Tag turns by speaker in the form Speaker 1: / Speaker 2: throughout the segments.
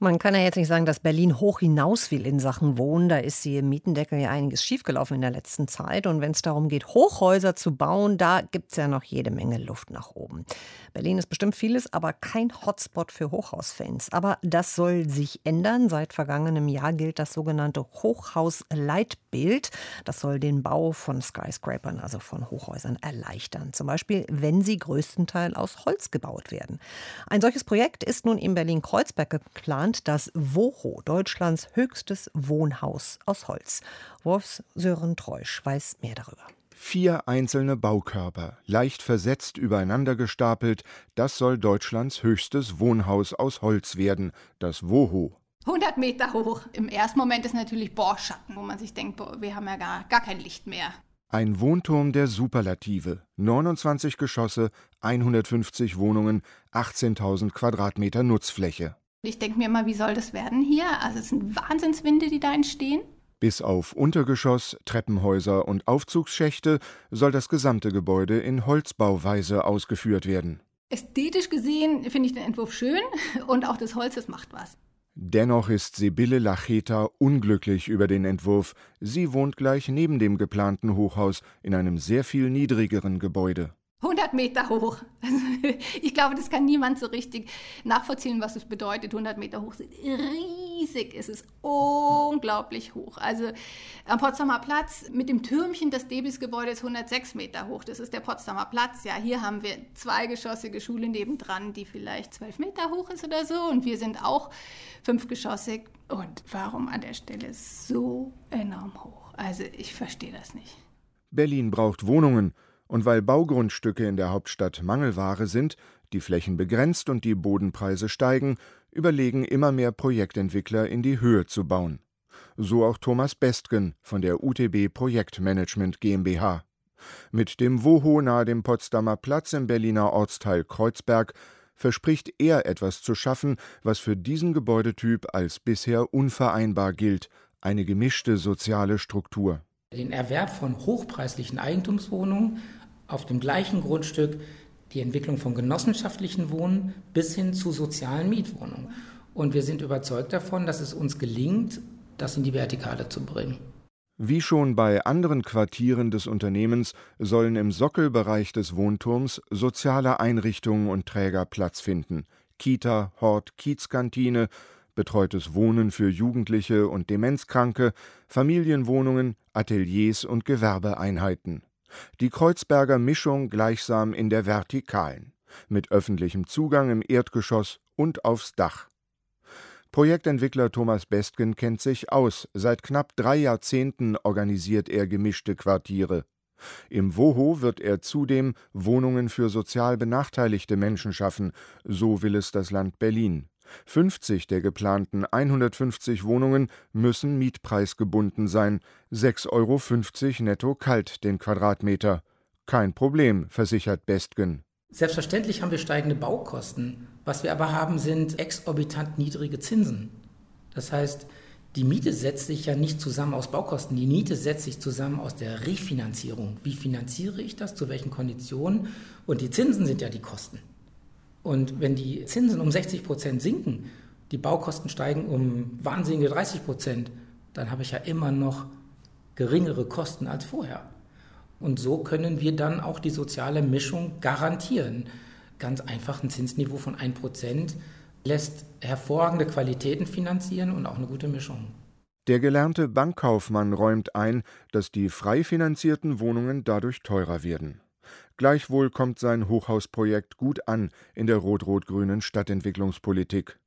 Speaker 1: man kann ja jetzt nicht sagen, dass Berlin hoch hinaus will in Sachen Wohnen. Da ist im Mietendeckel ja einiges schiefgelaufen in der letzten Zeit. Und wenn es darum geht, Hochhäuser zu bauen, da gibt es ja noch jede Menge Luft nach oben. Berlin ist bestimmt vieles, aber kein Hotspot für Hochhausfans. Aber das soll sich ändern. Seit vergangenem Jahr gilt das sogenannte Hochhausleitbild. Das soll den Bau von Skyscrapern, also von Hochhäusern, erleichtern. Zum Beispiel, wenn sie größtenteils aus Holz gebaut werden. Ein solches Projekt ist nun in Berlin-Kreuzberg geplant geplant das WOHO, Deutschlands höchstes Wohnhaus aus Holz. Wolfs Sören Treusch weiß mehr darüber.
Speaker 2: Vier einzelne Baukörper, leicht versetzt übereinander gestapelt, das soll Deutschlands höchstes Wohnhaus aus Holz werden, das WOHO.
Speaker 3: 100 Meter hoch. Im ersten Moment ist natürlich Bohrschatten, wo man sich denkt, boah, wir haben ja gar, gar kein Licht mehr.
Speaker 2: Ein Wohnturm der Superlative. 29 Geschosse, 150 Wohnungen, 18.000 Quadratmeter Nutzfläche.
Speaker 3: Ich denke mir immer, wie soll das werden hier? Also es sind Wahnsinnswinde, die da entstehen.
Speaker 2: Bis auf Untergeschoss, Treppenhäuser und Aufzugsschächte soll das gesamte Gebäude in Holzbauweise ausgeführt werden.
Speaker 3: Ästhetisch gesehen finde ich den Entwurf schön und auch das Holz, das macht was.
Speaker 2: Dennoch ist Sibylle Lacheta unglücklich über den Entwurf. Sie wohnt gleich neben dem geplanten Hochhaus in einem sehr viel niedrigeren Gebäude.
Speaker 3: 100 Meter hoch. ich glaube, das kann niemand so richtig nachvollziehen, was es bedeutet. 100 Meter hoch sind riesig. Es ist unglaublich hoch. Also am Potsdamer Platz mit dem Türmchen des Debis-Gebäude ist 106 Meter hoch. Das ist der Potsdamer Platz. Ja, hier haben wir zweigeschossige Schule nebendran, die vielleicht 12 Meter hoch ist oder so. Und wir sind auch fünfgeschossig. Und warum an der Stelle so enorm hoch? Also ich verstehe das nicht.
Speaker 2: Berlin braucht Wohnungen. Und weil Baugrundstücke in der Hauptstadt Mangelware sind, die Flächen begrenzt und die Bodenpreise steigen, überlegen immer mehr Projektentwickler in die Höhe zu bauen. So auch Thomas Bestgen von der UTB Projektmanagement GmbH. Mit dem WOHO nahe dem Potsdamer Platz im Berliner Ortsteil Kreuzberg verspricht er etwas zu schaffen, was für diesen Gebäudetyp als bisher unvereinbar gilt, eine gemischte soziale Struktur.
Speaker 4: Den Erwerb von hochpreislichen Eigentumswohnungen auf dem gleichen Grundstück die Entwicklung von genossenschaftlichen Wohnen bis hin zu sozialen Mietwohnungen. Und wir sind überzeugt davon, dass es uns gelingt, das in die Vertikale zu bringen.
Speaker 2: Wie schon bei anderen Quartieren des Unternehmens sollen im Sockelbereich des Wohnturms soziale Einrichtungen und Träger Platz finden. Kita, Hort, Kiezkantine, betreutes Wohnen für Jugendliche und Demenzkranke, Familienwohnungen, Ateliers und Gewerbeeinheiten. Die Kreuzberger Mischung gleichsam in der Vertikalen, mit öffentlichem Zugang im Erdgeschoss und aufs Dach. Projektentwickler Thomas Bestgen kennt sich aus. Seit knapp drei Jahrzehnten organisiert er gemischte Quartiere. Im WOHO wird er zudem Wohnungen für sozial benachteiligte Menschen schaffen, so will es das Land Berlin. 50 der geplanten 150 Wohnungen müssen mietpreisgebunden sein, 6,50 Euro netto kalt den Quadratmeter. Kein Problem, versichert Bestgen.
Speaker 4: Selbstverständlich haben wir steigende Baukosten. Was wir aber haben, sind exorbitant niedrige Zinsen. Das heißt, die Miete setzt sich ja nicht zusammen aus Baukosten. Die Miete setzt sich zusammen aus der Refinanzierung. Wie finanziere ich das? Zu welchen Konditionen? Und die Zinsen sind ja die Kosten. Und wenn die Zinsen um 60 Prozent sinken, die Baukosten steigen um wahnsinnige 30 Prozent, dann habe ich ja immer noch geringere Kosten als vorher. Und so können wir dann auch die soziale Mischung garantieren. Ganz einfach ein Zinsniveau von 1 Prozent lässt hervorragende Qualitäten finanzieren und auch eine gute Mischung.
Speaker 2: Der gelernte Bankkaufmann räumt ein, dass die frei finanzierten Wohnungen dadurch teurer werden. Gleichwohl kommt sein Hochhausprojekt gut an in der rot-rot-grünen Stadtentwicklungspolitik.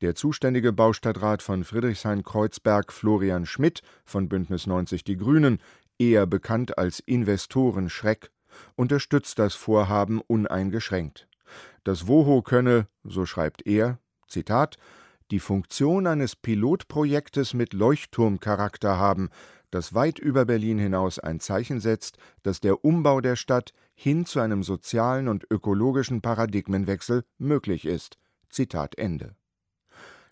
Speaker 2: Der zuständige Baustadtrat von Friedrichshain-Kreuzberg, Florian Schmidt von Bündnis 90 Die Grünen, eher bekannt als Investoren-Schreck, unterstützt das Vorhaben uneingeschränkt. Das WOHO könne, so schreibt er, Zitat, die Funktion eines Pilotprojektes mit Leuchtturmcharakter haben, das weit über Berlin hinaus ein Zeichen setzt, dass der Umbau der Stadt hin zu einem sozialen und ökologischen Paradigmenwechsel möglich ist. Zitat Ende.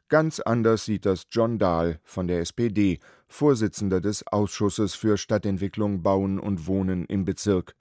Speaker 2: Ganz anders sieht das John Dahl von der SPD, Vorsitzender des Ausschusses für Stadtentwicklung, Bauen und Wohnen im Bezirk.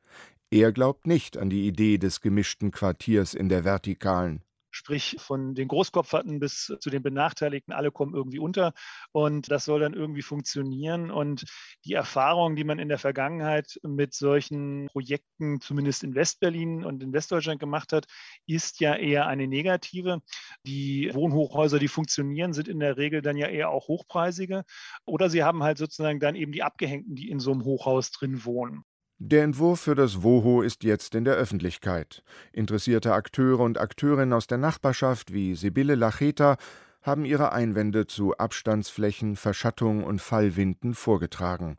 Speaker 2: Er glaubt nicht an die Idee des gemischten Quartiers in der Vertikalen
Speaker 5: sprich von den Großkopferten bis zu den Benachteiligten, alle kommen irgendwie unter und das soll dann irgendwie funktionieren. Und die Erfahrung, die man in der Vergangenheit mit solchen Projekten, zumindest in Westberlin und in Westdeutschland gemacht hat, ist ja eher eine negative. Die Wohnhochhäuser, die funktionieren, sind in der Regel dann ja eher auch hochpreisige oder sie haben halt sozusagen dann eben die Abgehängten, die in so einem Hochhaus drin wohnen.
Speaker 2: Der Entwurf für das WOHO ist jetzt in der Öffentlichkeit. Interessierte Akteure und Akteurinnen aus der Nachbarschaft wie Sibylle Lacheta haben ihre Einwände zu Abstandsflächen, Verschattung und Fallwinden vorgetragen.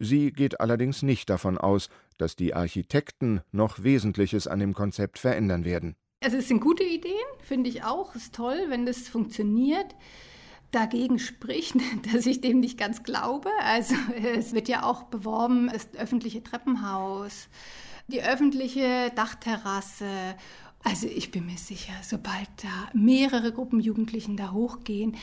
Speaker 2: Sie geht allerdings nicht davon aus, dass die Architekten noch Wesentliches an dem Konzept verändern werden.
Speaker 3: Also es sind gute Ideen, finde ich auch. Es ist toll, wenn das funktioniert dagegen spricht, dass ich dem nicht ganz glaube. Also es wird ja auch beworben, das öffentliche Treppenhaus, die öffentliche Dachterrasse. Also ich bin mir sicher, sobald da mehrere Gruppen Jugendlichen da hochgehen,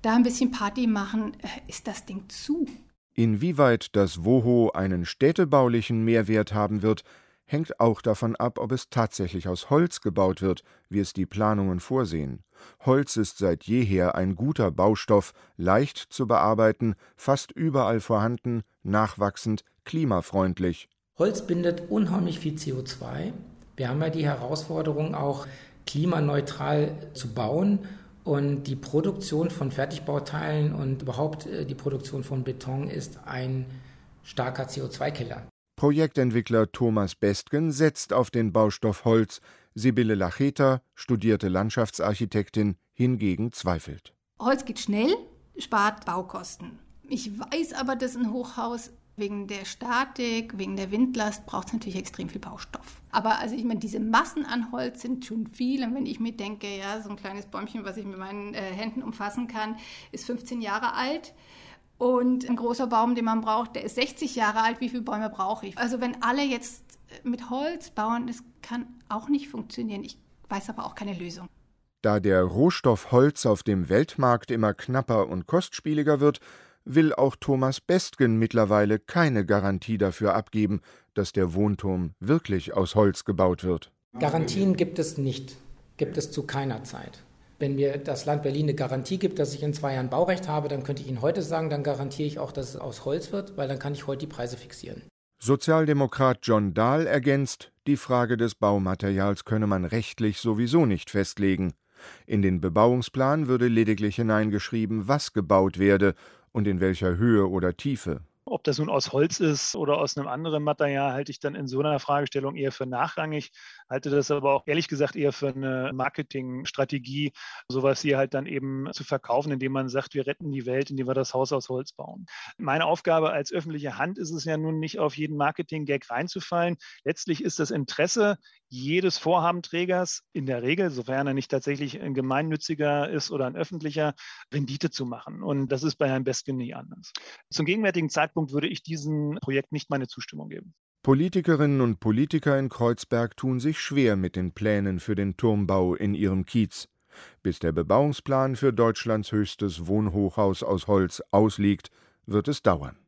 Speaker 3: da ein bisschen Party machen, äh, ist das Ding zu.
Speaker 2: Inwieweit das WOHO einen städtebaulichen Mehrwert haben wird, hängt auch davon ab, ob es tatsächlich aus Holz gebaut wird, wie es die Planungen vorsehen. Holz ist seit jeher ein guter Baustoff, leicht zu bearbeiten, fast überall vorhanden, nachwachsend, klimafreundlich.
Speaker 4: Holz bindet unheimlich viel CO2. Wir haben ja die Herausforderung, auch klimaneutral zu bauen. Und die Produktion von Fertigbauteilen und überhaupt äh, die Produktion von Beton ist ein starker CO2-Killer.
Speaker 2: Projektentwickler Thomas Bestgen setzt auf den Baustoff Holz, Sibylle Lacheta, studierte Landschaftsarchitektin, hingegen zweifelt.
Speaker 3: Holz geht schnell, spart Baukosten. Ich weiß aber, dass ein Hochhaus wegen der Statik, wegen der Windlast braucht es natürlich extrem viel Baustoff. Aber also ich meine, diese Massen an Holz sind schon viel. Und wenn ich mir denke, ja, so ein kleines Bäumchen, was ich mit meinen äh, Händen umfassen kann, ist 15 Jahre alt. Und ein großer Baum, den man braucht, der ist 60 Jahre alt. Wie viele Bäume brauche ich? Also wenn alle jetzt mit Holz bauen, das kann auch nicht funktionieren. Ich weiß aber auch keine Lösung.
Speaker 2: Da der Rohstoff Holz auf dem Weltmarkt immer knapper und kostspieliger wird, will auch Thomas Bestgen mittlerweile keine Garantie dafür abgeben, dass der Wohnturm wirklich aus Holz gebaut wird.
Speaker 4: Garantien gibt es nicht, gibt es zu keiner Zeit. Wenn mir das Land Berlin eine Garantie gibt, dass ich in zwei Jahren Baurecht habe, dann könnte ich Ihnen heute sagen, dann garantiere ich auch, dass es aus Holz wird, weil dann kann ich heute die Preise fixieren.
Speaker 2: Sozialdemokrat John Dahl ergänzt, die Frage des Baumaterials könne man rechtlich sowieso nicht festlegen. In den Bebauungsplan würde lediglich hineingeschrieben, was gebaut werde und in welcher Höhe oder Tiefe.
Speaker 5: Ob das nun aus Holz ist oder aus einem anderen Material, halte ich dann in so einer Fragestellung eher für nachrangig, halte das aber auch ehrlich gesagt eher für eine Marketingstrategie, sowas hier halt dann eben zu verkaufen, indem man sagt, wir retten die Welt, indem wir das Haus aus Holz bauen. Meine Aufgabe als öffentliche Hand ist es ja nun nicht auf jeden Marketing-Gag reinzufallen. Letztlich ist das Interesse jedes Vorhabenträgers in der Regel, sofern er nicht tatsächlich ein gemeinnütziger ist oder ein öffentlicher, Rendite zu machen. Und das ist bei Herrn Beskin nicht anders. Zum gegenwärtigen Zeitpunkt würde ich diesem Projekt nicht meine Zustimmung geben.
Speaker 2: Politikerinnen und Politiker in Kreuzberg tun sich schwer mit den Plänen für den Turmbau in ihrem Kiez. Bis der Bebauungsplan für Deutschlands höchstes Wohnhochhaus aus Holz ausliegt, wird es dauern.